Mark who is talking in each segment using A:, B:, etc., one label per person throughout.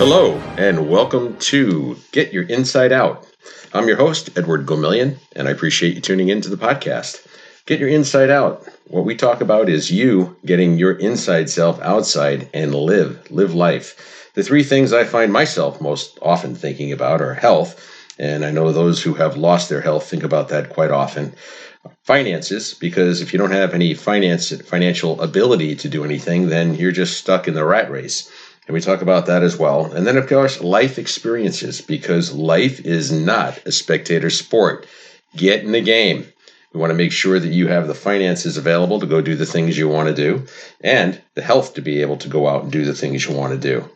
A: Hello, and welcome to Get Your Inside Out. I'm your host, Edward Gomillion, and I appreciate you tuning in to the podcast. Get Your Inside Out. What we talk about is you getting your inside self outside and live, live life. The three things I find myself most often thinking about are health, and I know those who have lost their health think about that quite often. Finances, because if you don't have any finance financial ability to do anything, then you're just stuck in the rat race. And we talk about that as well. And then, of course, life experiences, because life is not a spectator sport. Get in the game. We want to make sure that you have the finances available to go do the things you want to do and the health to be able to go out and do the things you want to do.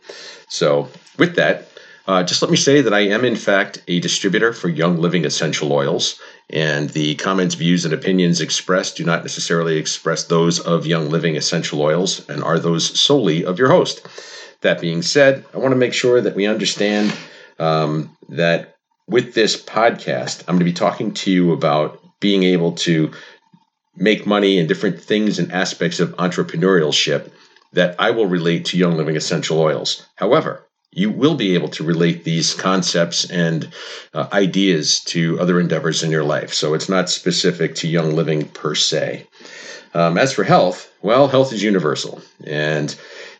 A: So, with that, uh, just let me say that I am, in fact, a distributor for Young Living Essential Oils, and the comments, views, and opinions expressed do not necessarily express those of Young Living Essential Oils and are those solely of your host. That being said, I want to make sure that we understand um, that with this podcast, I'm going to be talking to you about being able to make money and different things and aspects of entrepreneurship that I will relate to Young Living Essential Oils. However, you will be able to relate these concepts and uh, ideas to other endeavors in your life. So it's not specific to Young Living per se. Um, as for health, well, health is universal. And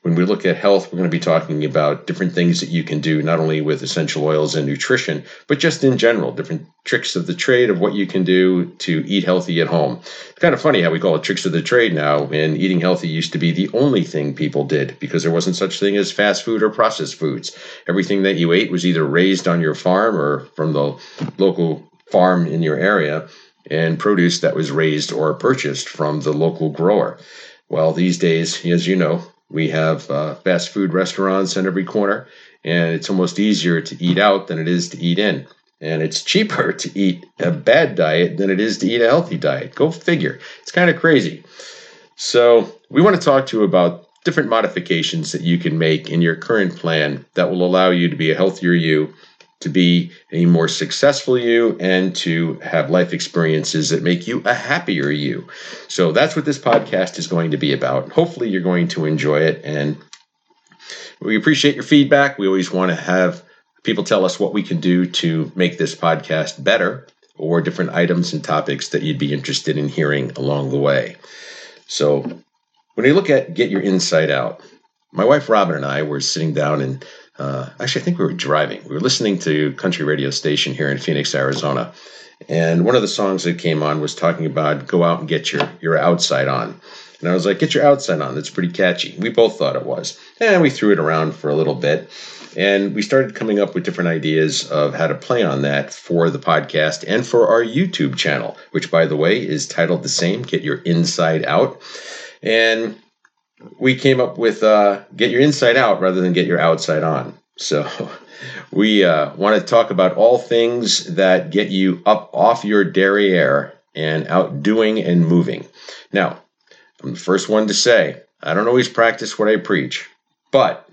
A: when we look at health, we're going to be talking about different things that you can do, not only with essential oils and nutrition, but just in general, different tricks of the trade of what you can do to eat healthy at home. It's kind of funny how we call it tricks of the trade now, and eating healthy used to be the only thing people did because there wasn't such thing as fast food or processed foods. Everything that you ate was either raised on your farm or from the local farm in your area and produce that was raised or purchased from the local grower. Well, these days, as you know, we have uh, fast food restaurants on every corner, and it's almost easier to eat out than it is to eat in. And it's cheaper to eat a bad diet than it is to eat a healthy diet. Go figure. It's kind of crazy. So, we want to talk to you about different modifications that you can make in your current plan that will allow you to be a healthier you to be a more successful you and to have life experiences that make you a happier you. So that's what this podcast is going to be about. Hopefully, you're going to enjoy it. And we appreciate your feedback. We always want to have people tell us what we can do to make this podcast better or different items and topics that you'd be interested in hearing along the way. So, when you look at Get Your Inside Out, my wife Robin and I were sitting down and uh, actually, I think we were driving. We were listening to country radio station here in Phoenix, Arizona, and one of the songs that came on was talking about go out and get your your outside on. And I was like, get your outside on. That's pretty catchy. We both thought it was, and we threw it around for a little bit, and we started coming up with different ideas of how to play on that for the podcast and for our YouTube channel, which, by the way, is titled the same: Get Your Inside Out. And we came up with uh, get your inside out rather than get your outside on. So we uh, want to talk about all things that get you up off your derriere and out doing and moving. Now, I'm the first one to say I don't always practice what I preach, but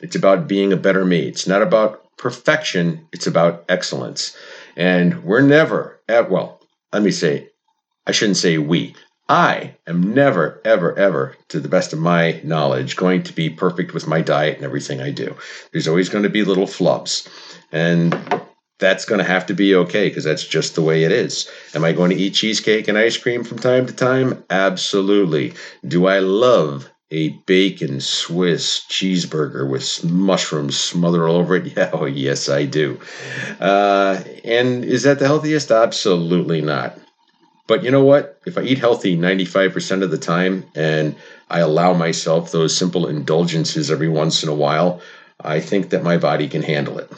A: it's about being a better me. It's not about perfection, it's about excellence. And we're never at, well, let me say, I shouldn't say we. I am never, ever, ever, to the best of my knowledge, going to be perfect with my diet and everything I do. There's always going to be little flubs. And that's going to have to be okay because that's just the way it is. Am I going to eat cheesecake and ice cream from time to time? Absolutely. Do I love a bacon Swiss cheeseburger with mushrooms smothered all over it? Yeah, oh, yes, I do. Uh, and is that the healthiest? Absolutely not. But you know what? If I eat healthy 95% of the time and I allow myself those simple indulgences every once in a while, I think that my body can handle it.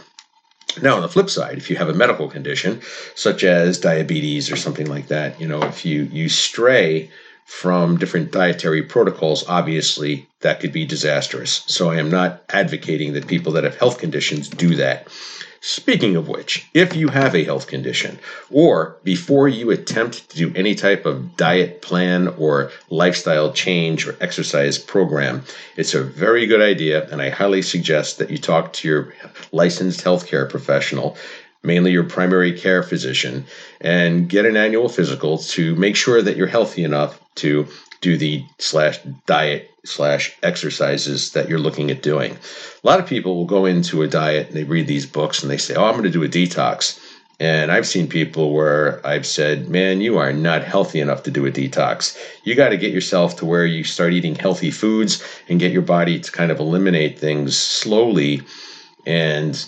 A: Now, on the flip side, if you have a medical condition such as diabetes or something like that, you know, if you you stray from different dietary protocols, obviously that could be disastrous. So I am not advocating that people that have health conditions do that. Speaking of which, if you have a health condition, or before you attempt to do any type of diet plan or lifestyle change or exercise program, it's a very good idea, and I highly suggest that you talk to your licensed healthcare professional mainly your primary care physician, and get an annual physical to make sure that you're healthy enough to do the slash diet slash exercises that you're looking at doing. A lot of people will go into a diet and they read these books and they say, Oh, I'm going to do a detox. And I've seen people where I've said, man, you are not healthy enough to do a detox. You got to get yourself to where you start eating healthy foods and get your body to kind of eliminate things slowly and,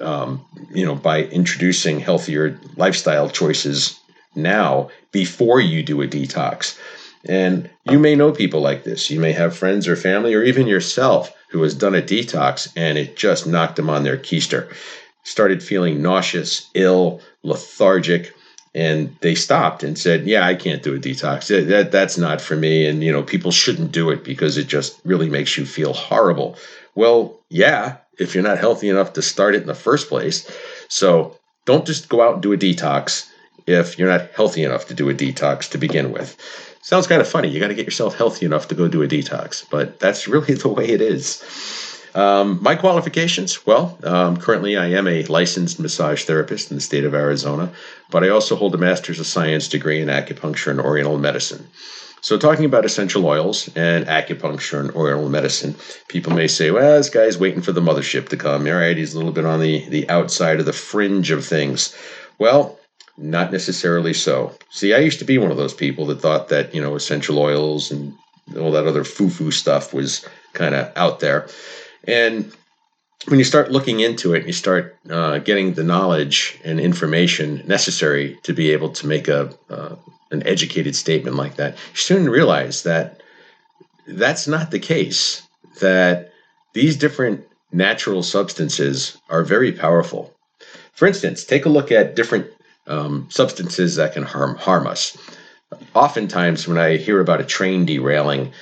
A: um, you know, by introducing healthier lifestyle choices now before you do a detox. And you may know people like this. You may have friends or family or even yourself who has done a detox and it just knocked them on their keister. Started feeling nauseous, ill, lethargic, and they stopped and said, "Yeah, I can't do a detox. That that's not for me." And you know, people shouldn't do it because it just really makes you feel horrible. Well, yeah, if you're not healthy enough to start it in the first place. So don't just go out and do a detox if you're not healthy enough to do a detox to begin with. Sounds kind of funny. You got to get yourself healthy enough to go do a detox, but that's really the way it is. Um, my qualifications well, um, currently I am a licensed massage therapist in the state of Arizona, but I also hold a master's of science degree in acupuncture and oriental medicine. So, talking about essential oils and acupuncture and oriental medicine, people may say, well, this guy's waiting for the mothership to come. All right, he's a little bit on the, the outside of the fringe of things. Well, not necessarily so. See, I used to be one of those people that thought that, you know, essential oils and all that other foo foo stuff was kind of out there. And when you start looking into it, you start uh, getting the knowledge and information necessary to be able to make a uh, an educated statement like that. You soon realize that that's not the case. That these different natural substances are very powerful. For instance, take a look at different um, substances that can harm harm us. Oftentimes, when I hear about a train derailing,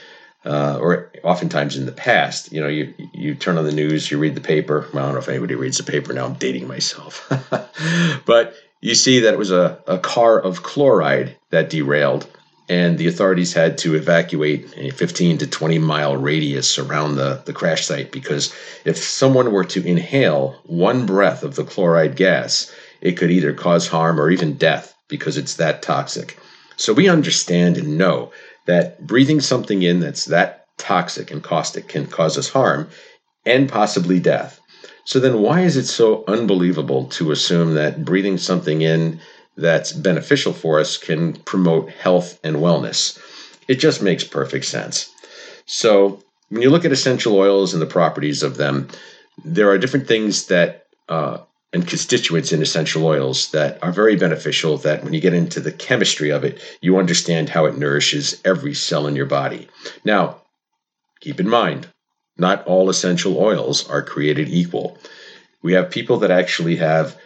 A: uh, or oftentimes in the past, you know, you you turn on the news, you read the paper. Well, I don't know if anybody reads the paper now. I'm dating myself, but you see that it was a, a car of chloride that derailed, and the authorities had to evacuate a 15 to 20 mile radius around the, the crash site because if someone were to inhale one breath of the chloride gas, it could either cause harm or even death because it's that toxic. So we understand and know that breathing something in that's that toxic and caustic can cause us harm and possibly death. So then why is it so unbelievable to assume that breathing something in that's beneficial for us can promote health and wellness? It just makes perfect sense. So when you look at essential oils and the properties of them, there are different things that uh, and constituents in essential oils that are very beneficial that when you get into the chemistry of it, you understand how it nourishes every cell in your body. Now, keep in mind, not all essential oils are created equal. We have people that actually have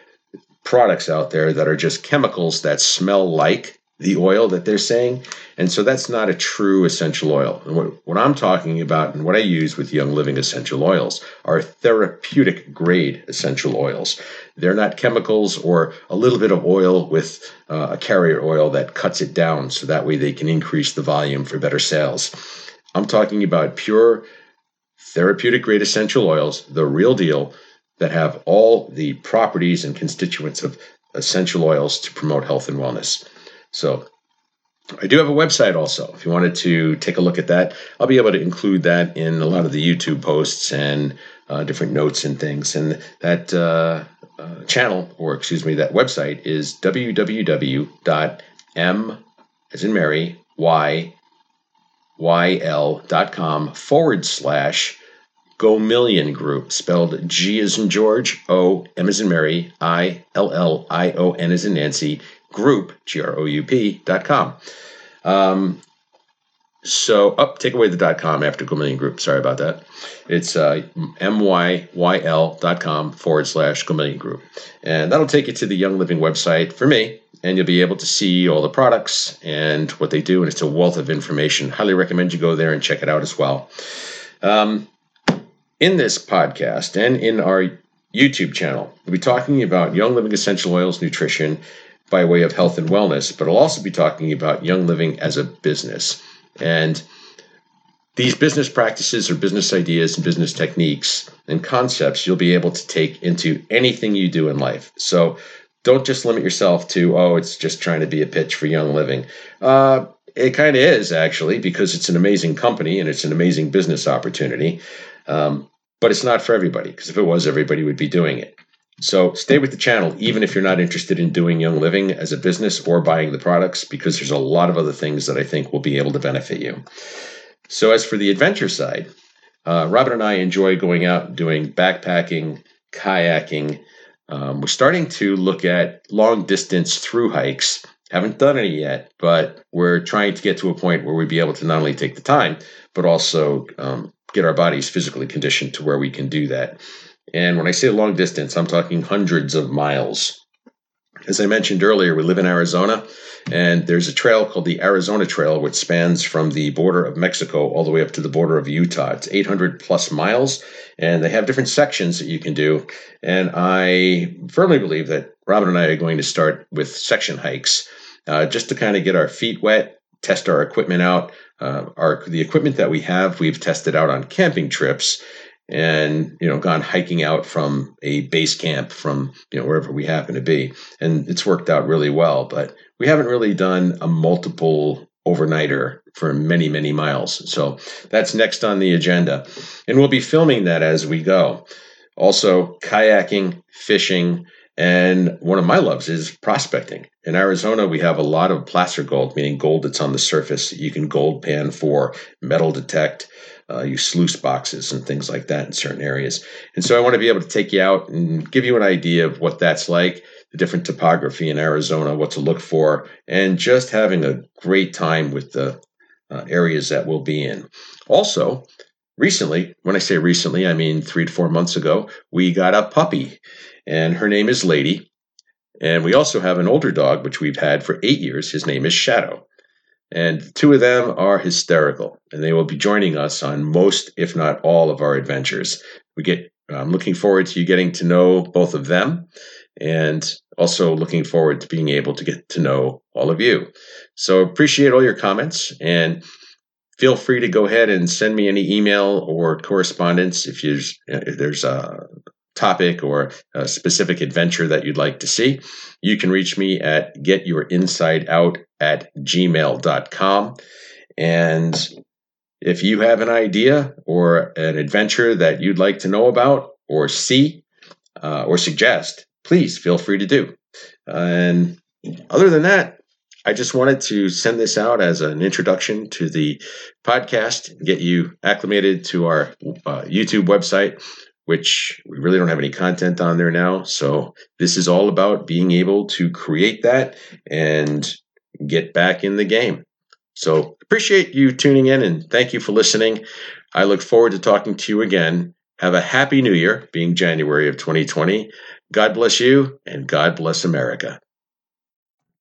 A: products out there that are just chemicals that smell like the oil that they're saying. And so that's not a true essential oil. And what, what I'm talking about and what I use with Young Living essential oils are therapeutic grade essential oils. They're not chemicals or a little bit of oil with uh, a carrier oil that cuts it down so that way they can increase the volume for better sales. I'm talking about pure therapeutic grade essential oils, the real deal, that have all the properties and constituents of essential oils to promote health and wellness. So I do have a website also. If you wanted to take a look at that, I'll be able to include that in a lot of the YouTube posts and uh, different notes and things. And that uh, uh, channel, or excuse me, that website is www.m as in Mary, y, yl.com forward slash Gomillion Group, spelled G as in George, O, M as in Mary, I, L, L, I, O, N as in Nancy, group, G R O U P, dot com. Um, so, up, oh, take away the dot com after Gomillion Group. Sorry about that. It's uh, myyl.com forward slash Gomillion Group. And that'll take you to the Young Living website for me, and you'll be able to see all the products and what they do. And it's a wealth of information. Highly recommend you go there and check it out as well. Um, in this podcast and in our YouTube channel, we'll be talking about Young Living Essential Oils Nutrition by way of health and wellness, but I'll also be talking about young living as a business. And these business practices or business ideas and business techniques and concepts you'll be able to take into anything you do in life. So don't just limit yourself to, oh, it's just trying to be a pitch for Young Living. Uh, it kind of is actually because it's an amazing company and it's an amazing business opportunity. Um, but it's not for everybody because if it was, everybody would be doing it. So stay with the channel, even if you're not interested in doing Young Living as a business or buying the products, because there's a lot of other things that I think will be able to benefit you. So, as for the adventure side, uh, Robin and I enjoy going out doing backpacking, kayaking. Um, we're starting to look at long distance through hikes. Haven't done any yet, but we're trying to get to a point where we'd be able to not only take the time, but also um, get our bodies physically conditioned to where we can do that. And when I say long distance, I'm talking hundreds of miles. As I mentioned earlier, we live in Arizona, and there's a trail called the Arizona Trail, which spans from the border of Mexico all the way up to the border of Utah. It's 800 plus miles, and they have different sections that you can do. And I firmly believe that Robin and I are going to start with section hikes uh, just to kind of get our feet wet, test our equipment out. Uh, our the equipment that we have, we've tested out on camping trips, and you know gone hiking out from a base camp from you know wherever we happen to be. And it's worked out really well but we haven't really done a multiple overnighter for many many miles. So that's next on the agenda. And we'll be filming that as we go. Also kayaking fishing and one of my loves is prospecting. In Arizona, we have a lot of placer gold, meaning gold that's on the surface. You can gold pan for, metal detect, uh, use sluice boxes and things like that in certain areas. And so I want to be able to take you out and give you an idea of what that's like, the different topography in Arizona, what to look for, and just having a great time with the uh, areas that we'll be in. Also, recently, when I say recently, I mean three to four months ago, we got a puppy, and her name is Lady. And we also have an older dog, which we've had for eight years. His name is Shadow. And two of them are hysterical, and they will be joining us on most, if not all, of our adventures. We get, I'm looking forward to you getting to know both of them, and also looking forward to being able to get to know all of you. So appreciate all your comments, and feel free to go ahead and send me any email or correspondence if, if there's a topic or a specific adventure that you'd like to see, you can reach me at getyourinsideout at gmail.com. And if you have an idea or an adventure that you'd like to know about or see uh, or suggest, please feel free to do. and other than that, I just wanted to send this out as an introduction to the podcast, get you acclimated to our uh, YouTube website, which we really don't have any content on there now. So this is all about being able to create that and get back in the game. So appreciate you tuning in and thank you for listening. I look forward to talking to you again. Have a happy new year, being January of 2020. God bless you and God bless America.